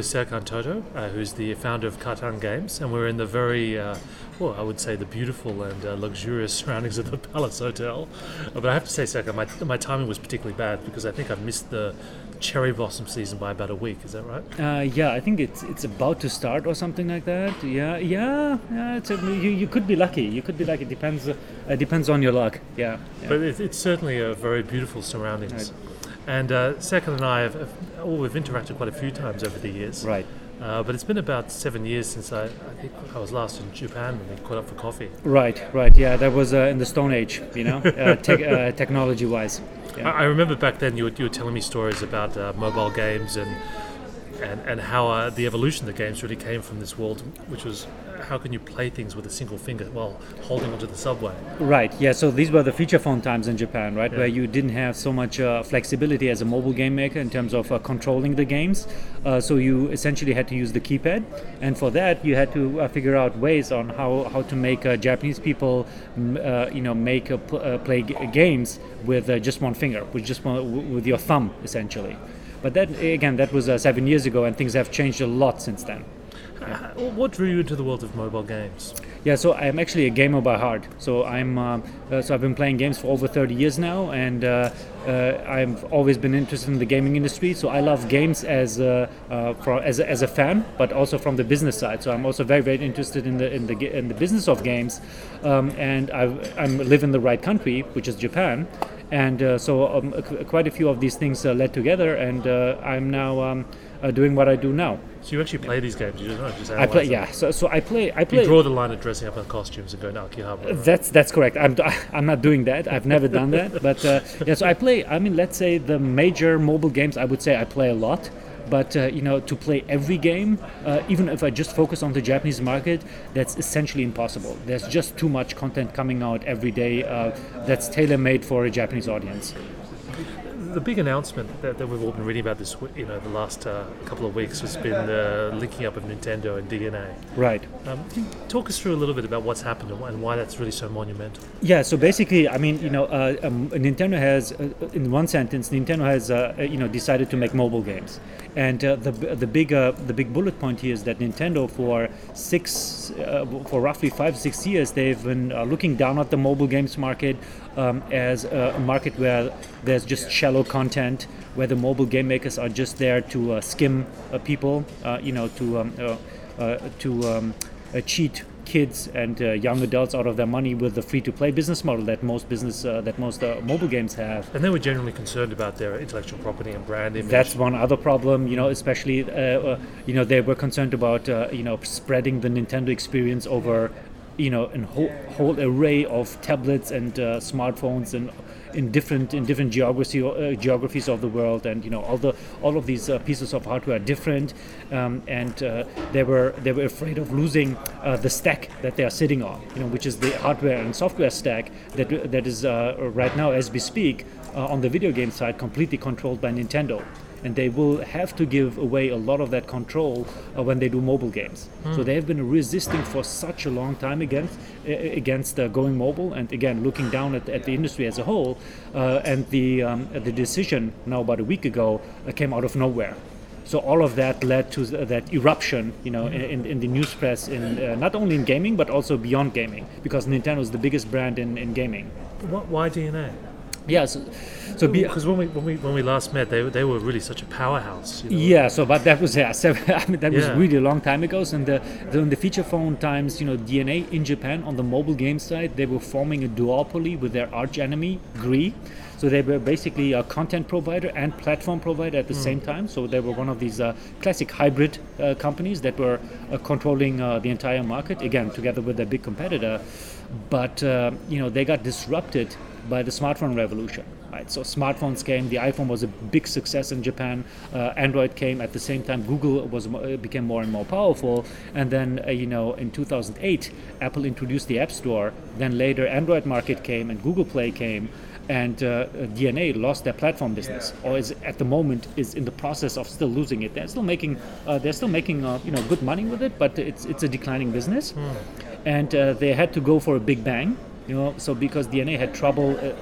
With Serkan Toto, uh, who's the founder of Kantan Games, and we're in the very, uh, well, I would say the beautiful and uh, luxurious surroundings of the Palace Hotel. Uh, but I have to say, Serkan, my, my timing was particularly bad because I think I've missed the cherry blossom season by about a week. Is that right? Uh, yeah, I think it's it's about to start or something like that. Yeah, yeah, yeah. It's a, you, you could be lucky. You could be lucky. Depends uh, depends on your luck. Yeah. yeah. But it, it's certainly a very beautiful surroundings. Right. And uh, Serkan and I have, have oh, we've interacted quite a few times over the years. Right. Uh, but it's been about seven years since I, I think I was last in Japan when we caught up for coffee. Right, right. Yeah, that was uh, in the Stone Age, you know, uh, tech, uh, technology wise. I, I remember back then you were, you were telling me stories about uh, mobile games and and, and how uh, the evolution of the games really came from this world, which was how can you play things with a single finger while holding onto the subway? Right. Yeah. So these were the feature phone times in Japan, right, Yeah. where you didn't have so much uh, flexibility as a mobile game maker in terms of uh, controlling the games. Uh, so you essentially had to use the keypad, and for that you had to uh, figure out ways on how, how to make uh, Japanese people, uh, you know, make pl- uh, play g- games with uh, just one finger, with just one, with your thumb, essentially. But that again, that was uh, seven years ago, and things have changed a lot since then. Uh, what drew you into the world of mobile games? Yeah, so I'm actually a gamer by heart. So I'm uh, uh, so I've been playing games for over 30 years now, and uh, uh, I've always been interested in the gaming industry. So I love games as a, uh, for, as a, as a fan, but also from the business side. So I'm also very very interested in the in the in the business of games, um, and I I'm live in the right country, which is Japan. And so um, qu- quite a few of these things led together, and I'm now um, doing what I do now. So you actually play these games? You just not just I play, them. yeah. So, so I play, I play. You draw the line of dressing up in costumes and going to Akihabara. right? That's that's correct. I'm I'm not doing that. I've never done that. But uh, yeah, so I play. I mean, let's say the major mobile games. I would say I play a lot. But uh, you know, to play every game, uh, even if I just focus on the Japanese market, that's essentially impossible. There's just too much content coming out every day uh, that's tailor-made for a Japanese audience. The big announcement that, that we've all been reading about this, you know, the last uh, couple of weeks has been the linking up of Nintendo and DeNA. Right. Um, can you talk us through a little bit about what's happened and why that's really so monumental? Yeah, so basically, I mean, you know, uh, um, Nintendo has, uh, in one sentence, Nintendo has, uh, uh, you know, decided to make mobile games, and uh, the the big uh, the big bullet point here is that Nintendo for six uh, for roughly five six years they've been uh, looking down at the mobile games market um, as a market where there's just shallow content, where the mobile game makers are just there to uh, skim uh, people, uh, you know, to um, uh, uh, to um, uh, cheat kids and uh, young adults out of their money with the free-to-play business model that most business uh, that most uh, mobile games have. And they were generally concerned about their intellectual property and brand image. That's one other problem, you know. Especially, uh, uh, you know, they were concerned about, uh, you know, spreading the Nintendo experience over, you know, a whole, whole array of tablets and uh, smartphones and in different in different geography uh, geographies of the world, and you know, all the all of these uh, pieces of hardware are different, um, and uh, they were they were afraid of losing uh, the stack that they are sitting on, you know, which is the hardware and software stack that that is uh, right now, as we speak, uh, on the video game side, completely controlled by Nintendo. And they will have to give away a lot of that control uh, when they do mobile games. So they have been resisting for such a long time against uh, against uh, going mobile, and again looking down at, at the industry as a whole. Uh, and the um, the decision now about a week ago uh, came out of nowhere. So all of that led to th- that eruption, you know, in, in the news press, in uh, not only in gaming but also beyond gaming, because Nintendo is the biggest brand in, in gaming. Wh- Why DeNA? Yeah, so, so Because when we, when, we, when we last met, they, were- they were really such a powerhouse. You know? Yeah, so but that was yeah, so, I mean, that was really a long time ago. So in the, the in the feature phone times, you know, DeNA in Japan on the mobile game side, they were forming a duopoly with their arch enemy, Gree. So they were basically a content provider and platform provider at the same time. So they were one of these uh, classic hybrid uh, companies that were uh, controlling uh, the entire market again together with their big competitor. But uh, you know they got disrupted by the smartphone revolution Right, so smartphones came. The iPhone was a big success in Japan. Uh, Android came at the same time. Google was uh, became more and more powerful. And then, uh, you know, in 2008, Apple introduced the App Store. Then later, Android market came and Google Play came and uh, DeNA lost their platform business, or is at the moment is in the process of still losing it. They're still making uh, they're still making uh, you know good money with it, but it's it's a declining business, mm. and uh, they had to go for a big bang. You know, so because DeNA had trouble uh,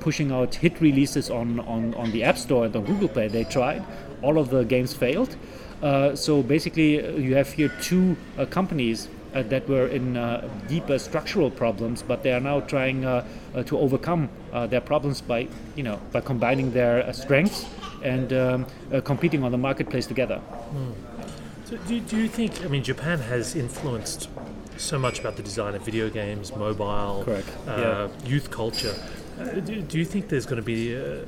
pushing out hit releases on, on, on the App Store and on Google Play, they tried. All of the games failed. Uh, so basically, you have here two companies uh, that were in uh, deeper structural problems, but they are now trying uh, to overcome their problems by, you know, by combining their strengths and um, competing on the marketplace together. Mm. So do, do you think? I mean, Japan has influenced so much about the design of video games, mobile, uh, yeah. youth culture. Uh, do, do, you think there's going to be uh,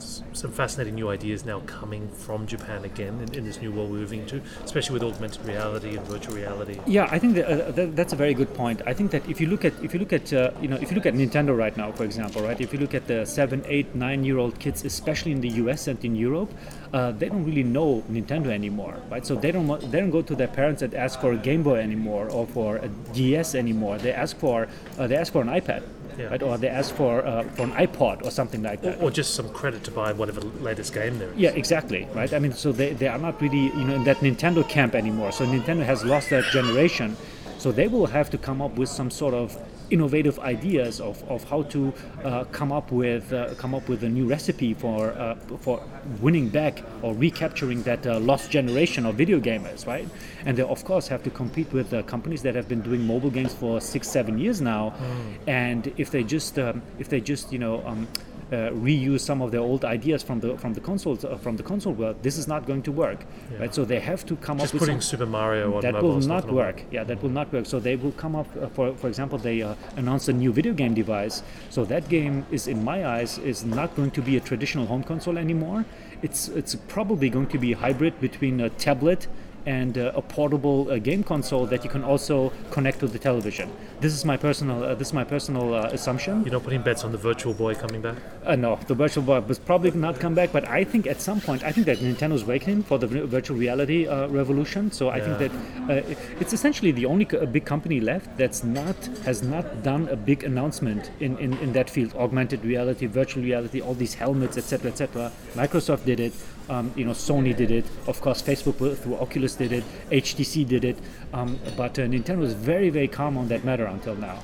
some fascinating new ideas now coming from Japan again in, in, this new world we're moving to, especially with augmented reality and virtual reality. Yeah, I think that, uh, that, that's a very good point. I think that if you look at if you look at uh, you know if you look at Nintendo right now, for example, right, if you look at the seven, eight, nine year old kids, especially in the U.S. and in Europe, uh, they don't really know Nintendo anymore, right? So they don't they don't go to their parents and ask for a Game Boy anymore or for a DS anymore. They ask for uh, they ask for an iPad yeah. right? Or they ask for uh, for an iPod or something like that. Or, or, just some credit to buy whatever latest game there is. Yeah, exactly, right? I mean, so they, they are not really you know in that Nintendo camp anymore. So Nintendo has lost that generation. So they will have to come up with some sort of innovative ideas of, of how to uh, come up with uh, come up with a new recipe for uh, for winning back or recapturing that uh, lost generation of video gamers, right? And they of course have to compete with uh, companies that have been doing mobile games for six, seven years now. Mm. And if they just um, if they just you know um, uh, reuse some of their old ideas from the from the consoles uh, from the console world, this is not going to work, yeah. right? So they have to come Just up with Just putting Super Mario on that will not work. Yeah, that will not work. So they will come up uh, for for example, they uh, announced a new video game device. So that game is, in my eyes, is not going to be a traditional home console anymore. It's it's probably going to be a hybrid between a tablet and uh, a portable uh, game console that you can also connect to the television. This is my personal uh, this is my personal uh, assumption. You're not putting bets on the Virtual Boy coming back? Uh, no, the Virtual Boy was probably not come back, but I think at some point I think that Nintendo's waiting for the virtual reality uh, revolution. So I yeah. think that it's essentially the only big company left that's not has not done a big announcement in, in, in that field: augmented reality, virtual reality, all these helmets, etc., etc. Microsoft did it. Um, you know, Sony did it. Of course, Facebook through Oculus did it. HTC did it. Um, but uh, Nintendo was very, very calm on that matter until now.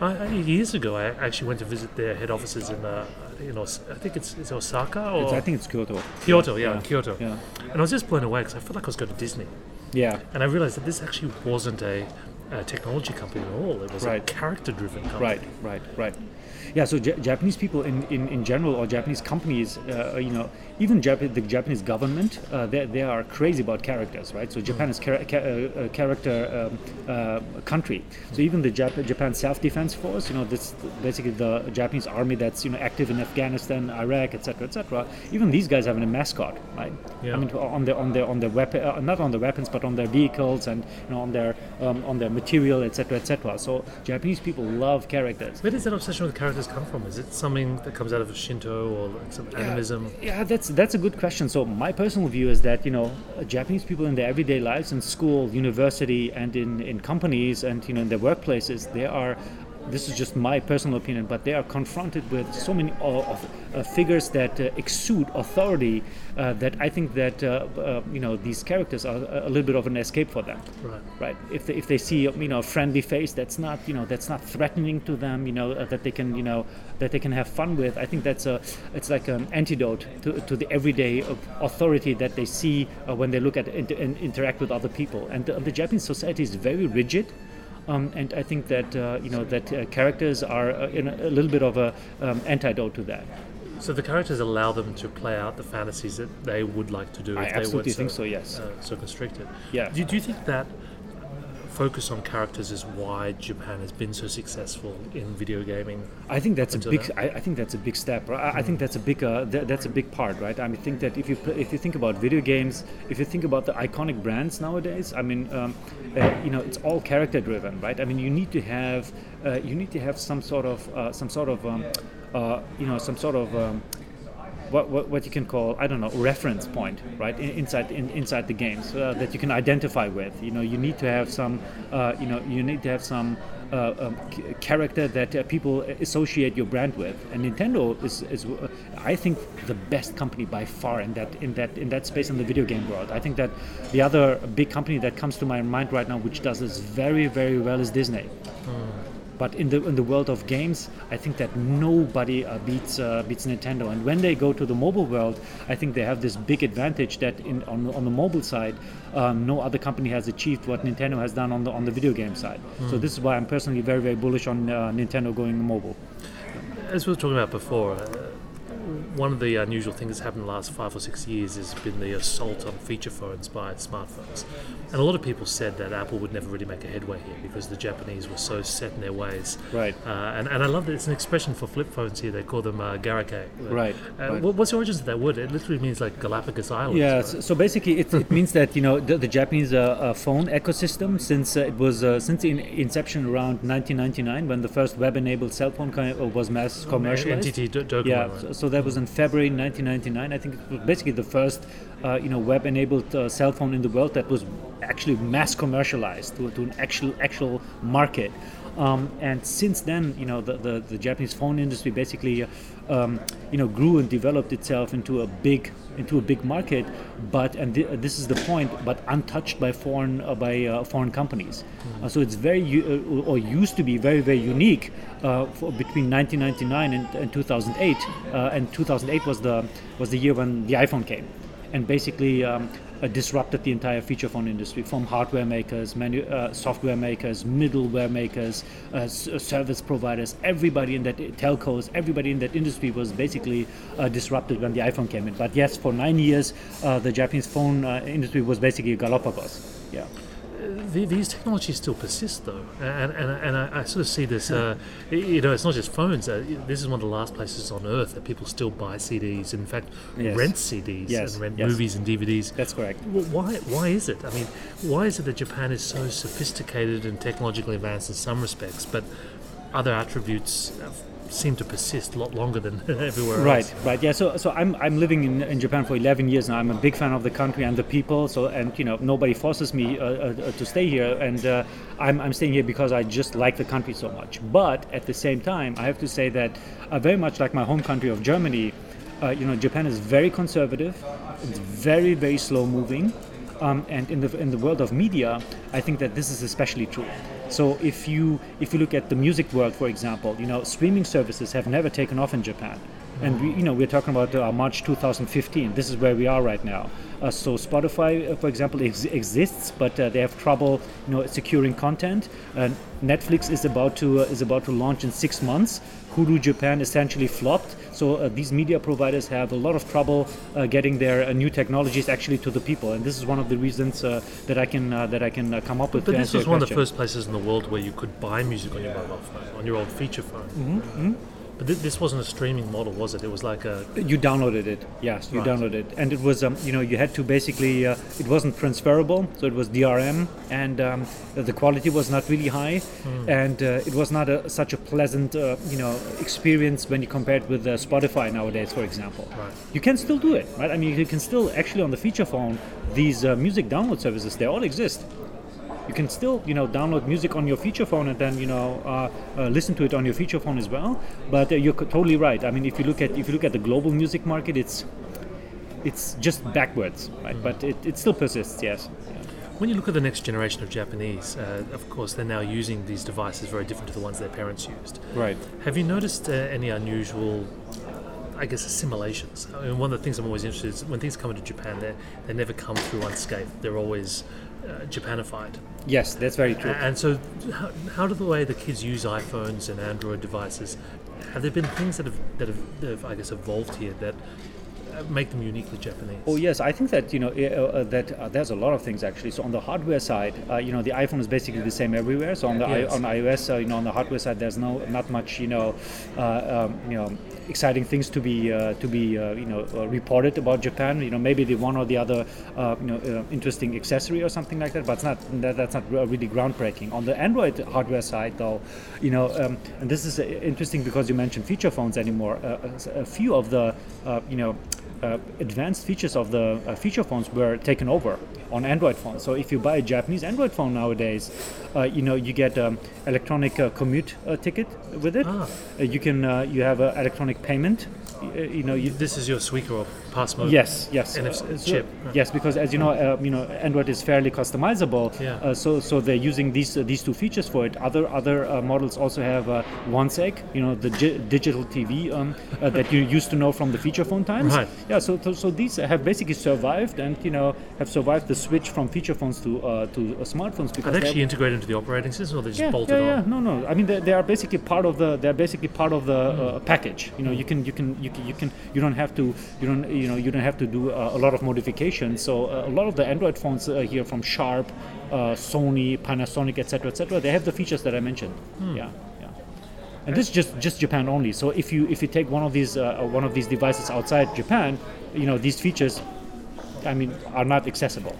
I, years ago, I actually went to visit their head offices in, uh, you know, I think it's, it's Osaka or it's, I think it's Kyoto. Kyoto, yeah, yeah. Kyoto. Yeah. And I was just blown away because I felt like I was going to Disney. Yeah. And I realized that this actually wasn't a, a technology company at all. It was right. a character-driven company. Right, right, right yeah, so J- Japanese people in, in, in general or Japanese companies, uh, you know, even Jap- the Japanese government, uh, they, they are crazy about characters, right? So Japan is char- ca- uh, a character um, uh, country. So even the Jap- Japan Self-Defense Force, you know, this basically the Japanese army that's you know active in Afghanistan, Iraq, etc., etc. Even these guys have a mascot, right? Yeah. I mean, on their on their on their weapon, uh, not on the weapons, but on their vehicles and you know on their um, on their material, etc., etc. So Japanese people love characters. Where does that obsession with characters come from? Is it something that comes out of Shinto or like some animism? Yeah, yeah, that's that's a good question. So my personal view is that you know Japanese people in their everyday lives, in school, university, and in, in companies, and you know in their workplaces, they are this is just my personal opinion, but they are confronted with so many uh, of, uh, figures that uh, exude authority uh, that I think that uh, uh, you know these characters are a little bit of an escape for them. Right. Right. If they, if they see you know a friendly face that's not you know that's not threatening to them, you know that they can you know that they can have fun with. I think that's a it's like an antidote to, to the everyday authority that they see when they look at and interact with other people. And the, the Japanese society is very rigid. Um, and I think that uh, you know that uh, characters are uh, in a, little bit of a um, antidote to that. So the characters allow them to play out the fantasies that they would like to do. I if absolutely they think so. Yes. Uh, so constricted. Yeah. Do, do you think that focus on characters is why Japan has been so successful in video gaming. I think that's a big. I, I, think that's a big step. I, I think that's a big. Uh, th- that's a big part, right? I mean, think that if you if you think about video games, if you think about the iconic brands nowadays, I mean, um, uh, you know, it's all character driven, right? I mean, you need to have uh, you need to have some sort of uh, some sort of um, uh, you know some sort of um, what, what, what you can call I don't know reference point right in, inside in, inside the games uh, that you can identify with. You know you need to have some uh, you know you need to have some uh, um, character that uh, people associate your brand with. And Nintendo is, is uh, I think, the best company by far in that in that in that space in the video game world. I think that the other big company that comes to my mind right now, which does this very very well, is Disney. Mm. But in the in the world of games, I think that nobody uh, beats uh, beats Nintendo. And when they go to the mobile world, I think they have this big advantage that in on, on the mobile side, um, no other company has achieved what Nintendo has done on the on the video game side. Mm. So this is why I'm personally very very bullish on uh, Nintendo going mobile. As we were talking about before uh, one of the unusual things that's happened in the last five or six years has been the assault on feature phones by smartphones. And a lot of people said that Apple would never really make a headway here because the Japanese were so set in their ways. Right. Uh, and, and I love that it's an expression for flip phones here. They call them uh, Garakei. Right. Uh, right. What's the origins of that word? It literally means like Galapagos Islands. Yeah. Right? So, so, basically, it, it means that you know the, the Japanese uh, uh, phone ecosystem since uh, it was since in inception around 1999 when the first web-enabled cell phone was mass commercialized. NTT Docomo. Yeah. So, so that was in February 1999. I think it was basically the first, uh, you know, web-enabled uh, cell phone in the world that was actually mass commercialized to, to an actual actual market. Um, and since then, you know, the, the, the Japanese phone industry basically, um, you know, grew and developed itself into a big into a big market, but and th- this is the point, but untouched by foreign uh, by uh, foreign companies. Mm-hmm. Uh, so it's very u- uh, or used to be very very unique uh, for between 1999 and, and 2008. Uh, and 2008 was the was the year when the iPhone came, and basically um, uh, disrupted the entire feature phone industry from hardware makers, manu- uh, software makers, middleware makers, uh, uh, service providers. Everybody in that telcos, everybody in that industry was basically uh, disrupted when the iPhone came in. But yes, for nine years, uh, the Japanese phone industry was basically a Galapagos. Yeah the, these technologies still persist, though, and and, and I, I sort of see this. Uh, you know, it's not just phones. Uh, this is one of the last places on earth that people still buy CDs. In fact, yes. rent CDs yes. and rent yes. movies and DVDs. That's correct. Why? Why is it? I mean, why is it that Japan is so sophisticated and technologically advanced in some respects, but other attributes seem to persist a lot longer than everywhere else. Right, right. Yeah. So, so I'm, I'm living in, in Japan for 11 years now. I'm a big fan of the country and the people. So, and you know, nobody forces me uh, uh, to stay here, and uh, I'm, I'm staying here because I just like the country so much. But at the same time, I have to say that I very much like my home country of Germany. Uh, you know, Japan is very conservative. It's very, very slow moving. Um, and in the in the world of media, I think that this is especially true. So if you if you look at the music world, for example, you know streaming services have never taken off in Japan, and we, you know we're talking about uh, March 2015. This is where we are right now. Uh, so Spotify, uh, for example, ex- exists, but uh, they have trouble, you know, securing content. Netflix is about to uh, is about to launch in six months. Hulu Japan essentially flopped. So uh, these media providers have a lot of trouble uh, getting their uh, new technologies actually to the people, and this is one of the reasons uh, that I can uh, that I can come up with. But this was one of the first places in the world where you could buy music on your mobile phone, on your old feature phone. Mm-hmm. Mm-hmm. But th- this wasn't a streaming model, was it? It was like a. You downloaded it, yes. You right. downloaded it, and it was, um, you know, you had to basically. Uh, it wasn't transferable, so it was DRM, and um, the quality was not really high, mm. and uh, it was not a, such a pleasant, uh, you know, experience when you compare it with uh, Spotify nowadays, for example. Right. You can still do it, right? I mean, you can still actually on the feature phone, these uh, music download services, they all exist you can still you know download music on your feature phone and then you know uh, uh, listen to it on your feature phone as well. But uh, you're totally right. I mean, if you look at if you look at the global music market, it's it's just backwards, right? Mm. But it, it still persists. Yes. When you look at the next generation of Japanese, uh, of course, they're now using these devices very different to the ones their parents used. Right. Have you noticed uh, any unusual I guess assimilations. I mean, one of the things I'm always interested in is when things come into Japan, they they never come through unscathed. They're always Japanified. Yes, that's very true. And so, how, how do the way the kids use iPhones and Android devices, have there been things that have that have, that have I guess evolved here that make them uniquely Japanese? Oh yes, I think that you know uh, uh, that uh, there's a lot of things actually. So on the hardware side, uh, you know, the iPhone is basically the same everywhere. So on the Yes. I, on iOS, uh, you know, on the hardware side, there's no not much you know, uh, um, you know, exciting things to be uh, to be uh, you know uh, reported about Japan. You know, maybe the one or the other you know interesting accessory or something like that, but it's not that, that's not really groundbreaking. On the Android hardware side, though, you know, um, and this is interesting because you mentioned feature phones anymore. A- few of the you know uh, advanced features of the uh, feature phones were taken over on Android phones. So if you buy a Japanese Android phone nowadays, uh, you know you get um, electronic uh, commute uh, ticket with it. Ah. Uh, you can uh, you have uh, electronic payment. Uh, you know you, This is your Suica or PASMO. Yes, yes. Chip. Yes, because as you know, you know, Android is fairly customizable. Yeah. Uh, so, so they're using these uh, these two features for it. Other other uh, models also have uh, OneSeg, you know, the gi- digital TV um, uh, that you used to know from the feature phone times. Right. Yeah. So, so, so these have basically survived, and you know, have survived the switch from feature phones to uh, to uh, smartphones Are because they they're- actually integrated into the operating system, or they just yeah, bolted yeah, yeah. on? No, no. I mean, they, they are basically part of the. They're basically part of the uh, package. You know, you can, you can, you can, you can. You don't have to. You don't. You know, you don't have to do uh, a lot of modifications. So uh, a lot of the Android phones uh, here from Sharp, uh, Sony, Panasonic, etc., etc. they have the features that I mentioned. Yeah, yeah. And this is just just Japan only. So if you if you take one of these uh, one of these devices outside Japan, you know these features, I mean, are not accessible.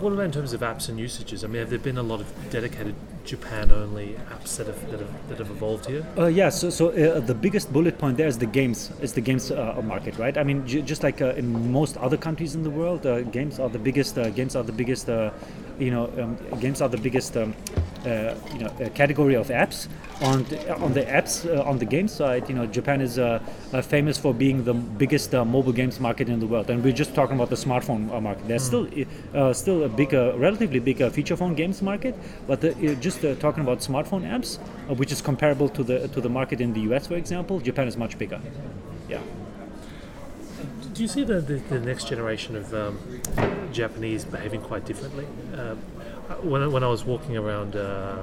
What about in terms of apps and usages? I mean, have there been a lot of dedicated Japan-only apps that have that have, that have evolved here? Uh, yeah, so, so uh, the biggest bullet point there is the games, is the games uh, market, right? I mean, j- just like uh, in most other countries in the world, uh, games are the biggest. Uh, games are the biggest. You know, um, games are the biggest. Um, uh, you know, uh, category of apps. On the, on the apps, uh, on the game side, you know, Japan is uh, uh, famous for being the biggest uh, mobile games market in the world, and we're just talking about the smartphone uh, market. There's still uh, still a big, uh, relatively big feature phone games market, but the, uh, just uh, talking about smartphone apps, uh, which is comparable to the to the market in the U.S., for example, Japan is much bigger. Yeah. Do you see the, the, the next generation of um, Japanese behaving quite differently? Um, when, I- when I was walking around uh, uh,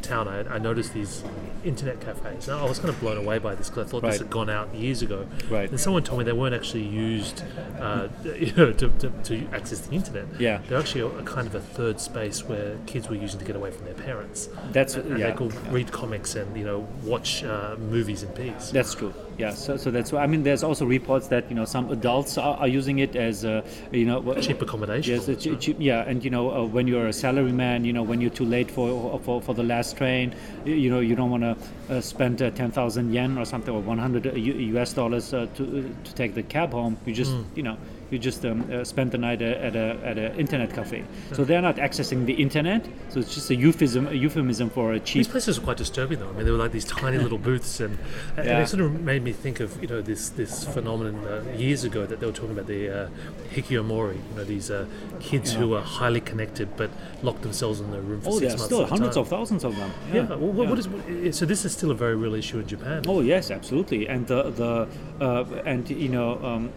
town, I, I noticed these internet cafes. And I was kind of blown away by this because I thought Right. this had gone out years ago. Right. And someone told me they weren't actually used uh, you know, to, to, to access the internet. Yeah. They're actually a, a kind of a third space where kids were using to get away from their parents. That's And yeah. they could read comics and you know watch uh, movies in peace. That's true. Yeah. So, so that's why. I mean, there's also reports that you know some adults are, are using it as uh, you know Cheap accommodation. Yes, it's cheap, cheap, yeah, and you know uh, when you're a salaryman, you know when you're too late for for, for the last train, y- you know you don't want to uh, spend uh, ten thousand yen or something or 100 U- US dollars uh, to to take the cab home. You just you know you just um, uh, spend the night at a at an internet cafe. So they're not accessing the internet. So it's just a euphemism a euphemism for a cheap. These places were quite disturbing, though. I mean, they were like these tiny little booths, and, and Yeah. it sort of made me think of you know this this phenomenon uh, years ago that they were talking about the uh, hikikomori. You know, these uh, kids who are highly connected but locked themselves in their room for Oh, six there are months. still at hundreds of thousands of them. Yeah. well, what, yeah. what is what, so? This is still a very real issue in Japan. Oh yes, absolutely, and the the uh, and you know um,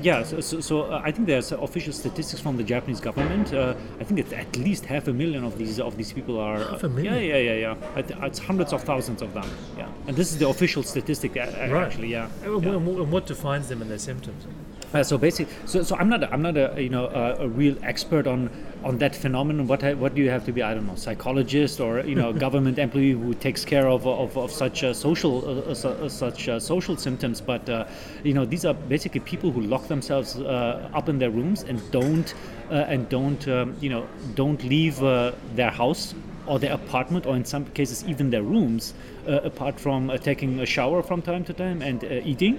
yeah. So, so, so uh, I think there's official statistics from the Japanese government. Uh, I think it's at least half a million of these of these people are. Half a million? Yeah, yeah, yeah, yeah. It's hundreds of thousands of them. Yeah, and this is the official statistic. uh, uh, Right. Actually, yeah. And, yeah. and what defines them and their symptoms? Uh, so basically, so, so I'm not a, I'm not a you know a, a real expert on on that phenomenon. What I, what do you have to be? I don't know, psychologist or you know government employee who takes care of of, of such uh, social uh, uh, uh, such uh, social symptoms. But uh, you know these are basically people who lock themselves uh, up in their rooms and don't uh, and don't um, you know don't leave uh, their house or their apartment, or in some cases even their rooms, uh, apart from uh, taking a shower from time to time and uh, eating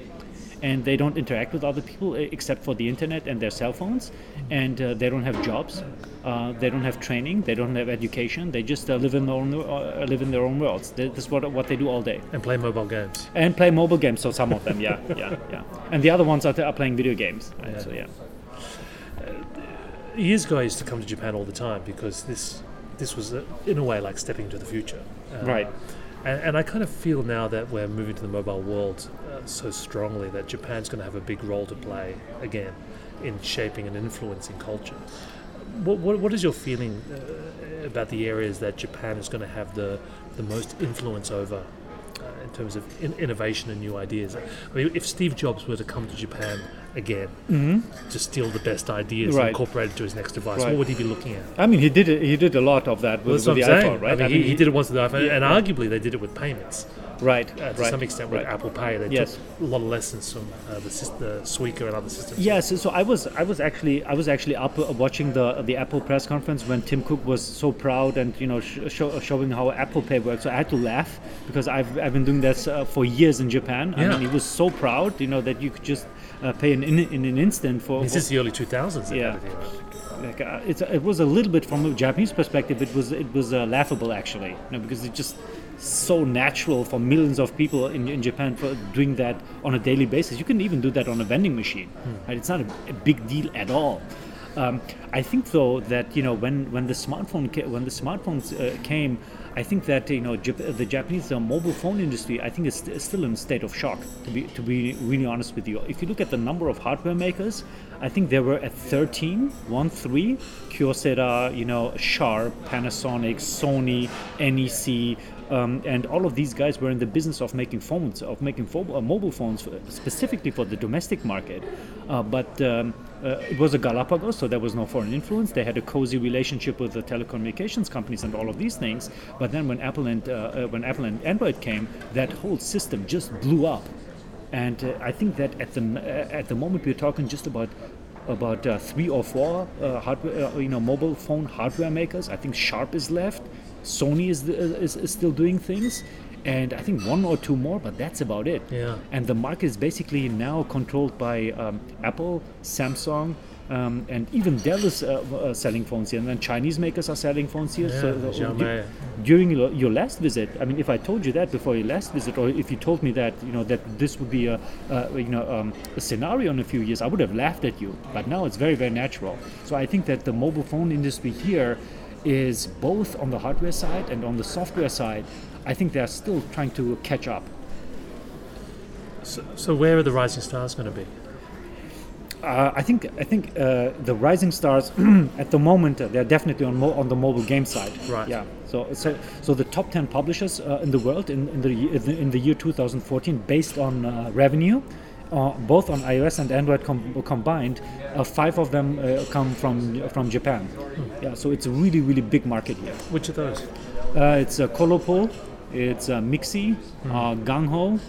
and they don't interact with other people uh, except for the internet and their cell phones and uh, they don't have jobs uh, they don't have training they don't have education they just uh, live in their own uh, live in their own worlds Th- this is what, what they do all day And play mobile games. and play mobile games so some of them yeah yeah yeah and the other ones are, are playing video games right? Yeah. so yeah Years ago, I used to come to Japan all the time because this this was uh in a way like stepping into the future. Uh, Right. And, and I kind of feel now that we're moving to the mobile world uh, so strongly that Japan's going to have a big role to play again in shaping and influencing culture. What, what, what is your feeling uh, about the areas that Japan is going to have the, the most influence over in terms of in- innovation and new ideas. I mean, if Steve Jobs were to come to Japan again mm-hmm. to steal the best ideas and incorporate it to his next device, Right. what would he be looking at? I mean, he did it, he did a lot of that with, that's with the saying. iPhone, right? I mean, he, he did it once with the iPhone, and arguably they did it with payments right, uh, to right, some extent with right. Apple Pay. They Yes. took a lot of lessons from uh, the, sys- the Suica and other systems. Yes, so, so I was I was actually I was actually up uh, watching the the Apple press conference when Tim Cook was so proud and you know sh- show, showing how Apple Pay works. So I had to laugh because I've, I've been doing this uh, for years in Japan. I Yeah. mean, he was so proud, you know, that you could just uh, pay in, in in an instant for. This is the early 2000s. Yeah. had it like, uh, it's, it was a little bit from a Japanese perspective. It was it was uh, laughable actually, you know, because it just so natural for millions of people in, in Japan for doing that on a daily basis. You can even do that on a vending machine. Right? It's not a, a big deal at all. Um, I think though that you know when when the smartphone ca- when the smartphones uh, came, I think that you know Jap- the Japanese uh, mobile phone industry I think is st- still in a state of shock. To be to be really honest with you, if you look at the number of hardware makers, I think there were at 13, one three, Kyocera, you know, Sharp, Panasonic, Sony, NEC. Um, and all of these guys were in the business of making phones, of making pho- uh, mobile phones specifically for the domestic market. Uh, but um, uh, it was a Galapagos, so there was no foreign influence. They had a cozy relationship with the telecommunications companies and all of these things. But then when Apple and uh, uh, when Apple and Android came, that whole system just blew up. And uh, I think that at the at the moment we're talking just about about uh, three or four uh, hardware, uh, you know, mobile phone hardware makers. I think Sharp is left, Sony is, the, is is still doing things, and I think one or two more, but that's about it. Yeah. And the market is basically now controlled by um, Apple, Samsung. Um, and even Dell is uh, uh, selling phones here, and then Chinese makers are selling phones here. Yeah, so, Xiaomi. during your, your last visit, I mean, if I told you that before your last visit, or if you told me that, you know, that this would be a, uh, you know, um, a scenario in a few years, I would have laughed at you. But now it's very, very natural. So I think that the mobile phone industry here is both on the hardware side and on the software side. I think they're still trying to catch up. So, so where are the rising stars going to be? Uh, I think I think uh, the rising stars at the moment uh, they're definitely on mo- on the mobile game side. Right. Yeah. So so so the top ten publishers uh, in the world in, in the in the- year 2014, based on uh, revenue, uh, both on iOS and Android com- combined, uh, five of them uh, come from from Japan. Yeah. So it's a really really big market here. Which of those? Uh, it's uh, Colopo, it's uh, Mixi, uh, GungHo,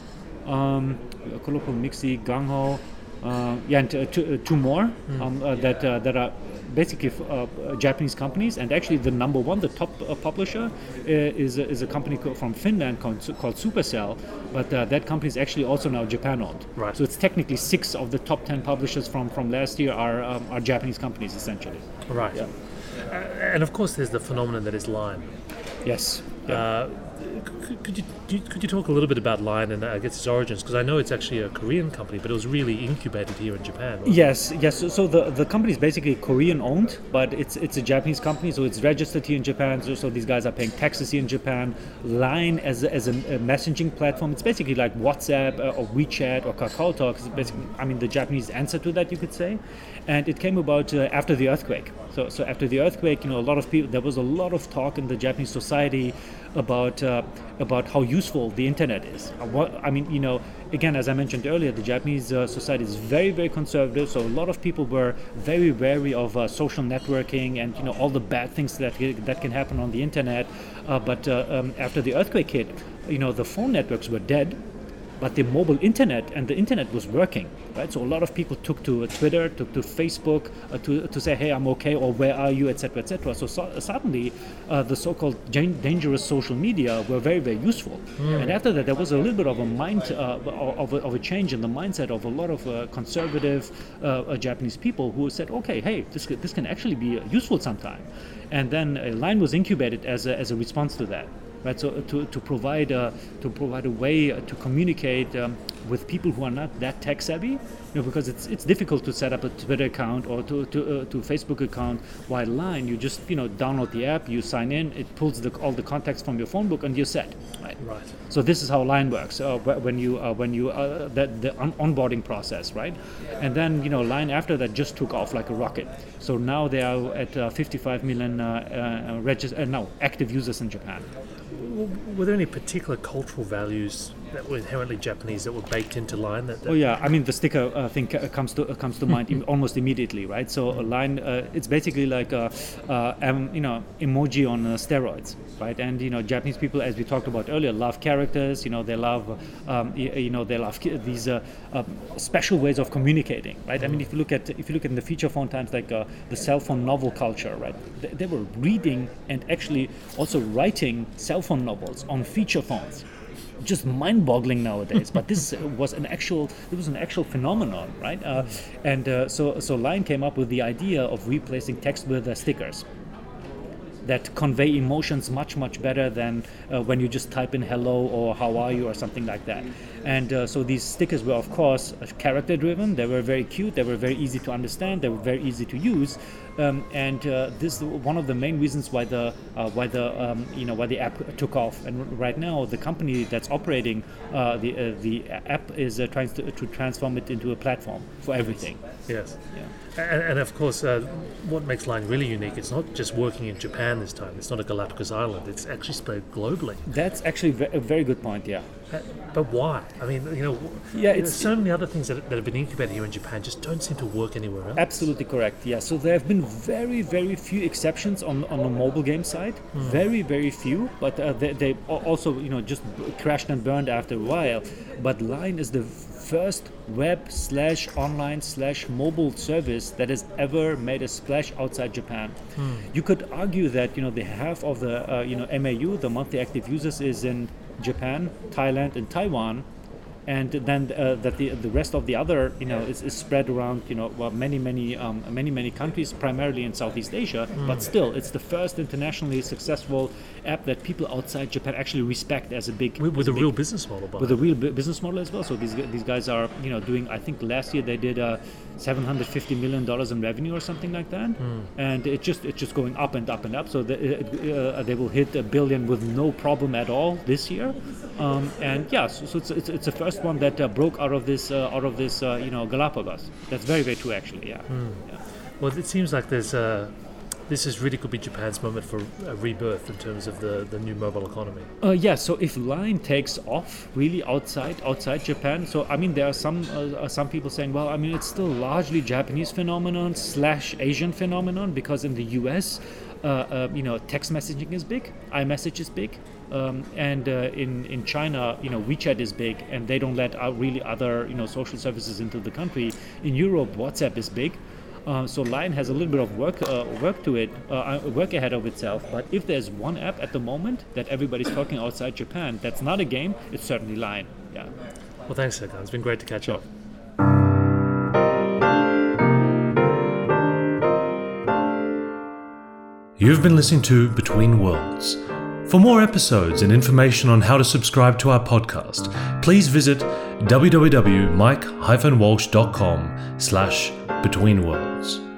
um, Colopo, Mixi, GungHo, uh, yeah, and uh, two, uh, two more um, uh, that uh, that are basically f- Japanese companies. And actually, the number one, the top uh, publisher, uh, is a, is a company co- from Finland called, called Supercell. But uh, that company is actually also now Japan owned. Right. So it's technically six of the top ten publishers from from last year are um, are Japanese companies essentially. Right. Yeah. And of course, there's the phenomenon that is Line. Yes. Uh, c- could you could you talk a little bit about Line and I guess its origins? Because I know it's actually a Korean company, but it was really incubated here in Japan. wasn't? Yes, yes. So, the, the company is basically Korean owned, but it's it's a Japanese company, so it's registered here in Japan. So, so these guys are paying taxes here in Japan. Line as as a, a messaging platform, it's basically like WhatsApp uh, or WeChat or Kakao Talk. It's basically, I mean, the Japanese answer to that, you could say. And it came about uh, after the earthquake. So, so after the earthquake, you know, a lot of people, there was a lot of talk in the Japanese society about uh, about how useful the internet is. Uh, I mean, you know, again, as I mentioned earlier, the Japanese uh, society is very, very conservative. So a lot of people were very wary of uh, social networking and you know all the bad things that that can happen on the internet. Uh, but uh, um, after the earthquake hit, you know, the phone networks were dead but the mobile internet and the internet was working right? So a lot of people took to uh, twitter took to facebook uh, to, to say hey i'm okay or where are you? etc etc so, so suddenly uh, the so-called dangerous social media were very very useful. And after that there was a little bit of a mind uh, of, a, of a change in the mindset of a lot of uh, conservative uh, japanese people who said okay hey this, this can actually be useful sometime. And then a line was incubated as a, as a response to that right? So to, to provide a, to provide a way uh, to communicate um, with people who are not that tech savvy, you know, because it's it's difficult to set up a Twitter account or to to, uh, to Facebook account. While Line, you just you know download the app, you sign in, it pulls the, all the contacts from your phone book, and you're set, right? Right. So this is how Line works. Uh, when you uh, when you uh, that the on- onboarding process, right? And then you know Line after that just took off like a rocket. So now they are at uh, 55 million regis- uh, no active users in Japan. Were there any particular cultural values that were inherently Japanese that were baked into Line? That, that Oh yeah, I mean the sticker uh, thing uh, comes to uh, comes to mind almost immediately, right? So a line, uh, it's basically like a, um, you know emoji on uh, steroids, right? And you know Japanese people, as we talked about earlier, love characters. You know they love, um, y- you know they love these uh, special ways of communicating, right? I mean if you look at if you look at the feature phone times like the cell phone novel culture, right? They, they were reading and actually also writing cell phone novels on feature phones just mind-boggling nowadays. but this was an actual, it was an actual phenomenon, right? Uh, and uh, so, so Line came up with the idea of replacing text with uh, stickers that convey emotions much much better than uh, when you just type in hello or how are you or something like that and uh, so these stickers were of course uh, character driven they were very cute they were very easy to understand they were very easy to use um, and uh, this is one of the main reasons why the uh, why the um, you know why the app took off and right now the company that's operating uh, the uh, the app is uh, trying to, to transform it into a platform for everything yes. yeah. And, and of course, uh, what makes Line really unique, it's not just working in Japan this time. It's not a Galapagos island. It's actually spread globally. that's actually a very good point yeah But why? I mean, you know, Yeah, it's- so many other things that, that have been incubated here in Japan just don't seem to work anywhere else. Absolutely correct. Yeah. So there have been very, very few exceptions on, on the mobile game side. Very, very few. But uh, they, they also, you know, just crashed and burned after a while. But Line is the first web slash online slash mobile service that has ever made a splash outside Japan. You could argue that you know the half of the uh, you know MAU, the monthly active users, is in Japan, Thailand, and Taiwan and then uh, that the the rest of the other you know is, is spread around you know well, many many um, many many countries primarily in Southeast Asia but still it's the first internationally successful app that people outside Japan actually respect as a big With, with as a big- real business model with a real bu- business model as well. So these these guys are you know doing. I think last year they did uh, 750 million dollars in revenue or something like that, and it just it's just going up and up and up. So the, uh, they will hit a billion with no problem at all this year, um, and yeah, so, so it's, it's it's the first one that uh, broke out of this uh, out of this uh, you know Galapagos. That's very very true actually. Yeah. yeah. Well, it seems like there's uh, this is really could be Japan's moment for a rebirth in terms of the, the new mobile economy. Uh, yeah, so if Line takes off really outside outside Japan, so I mean there are some uh, uh, some people saying, well, I mean it's still largely Japanese phenomenon slash Asian phenomenon because in the U.S. Uh, uh, you know, text messaging is big, iMessage is big, um, and uh, in in China, you know, WeChat is big, and they don't let out really other you know social services into the country. In Europe, WhatsApp is big. Uh, so Line has a little bit of work uh, work to it, uh, uh, work ahead of itself. But if there's one app at the moment that everybody's talking outside Japan, that's not a game. It's certainly Line. Yeah. Well, thanks, Serkan. It's been great to catch up. You've been listening to Between Worlds. For more episodes and information on how to subscribe to our podcast, please visit www.mike-walsh.com slash betweenworlds.